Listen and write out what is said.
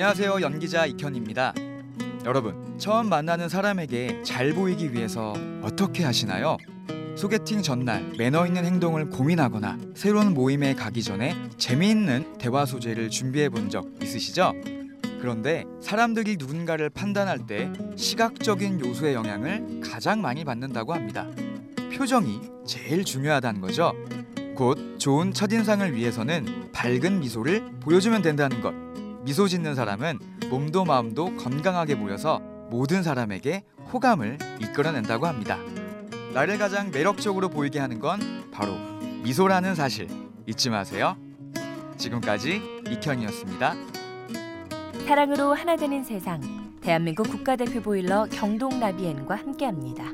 안녕하세요. 연기자 이현입니다. 여러분, 처음 만나는 사람에게 잘 보이기 위해서 어떻게 하시나요? 소개팅 전날 매너 있는 행동을 고민하거나 새로운 모임에 가기 전에 재미있는 대화 소재를 준비해 본 적 있으시죠? 그런데 사람들이 누군가를 판단할 때 시각적인 요소의 영향을 가장 많이 받는다고 합니다. 표정이 제일 중요하다는 거죠. 곧 좋은 첫인상을 위해서는 밝은 미소를 보여주면 된다는 것. 미소 짓는 사람은 몸도 마음도 건강하게 보여서 모든 사람에게 호감을 이끌어낸다고 합니다. 나를 가장 매력적으로 보이게 하는 건 바로 미소라는 사실 잊지 마세요. 지금까지 이현이었습니다. 사랑으로 하나 되는 세상 대한민국 국가대표 보일러 경동 나비엔과 함께합니다.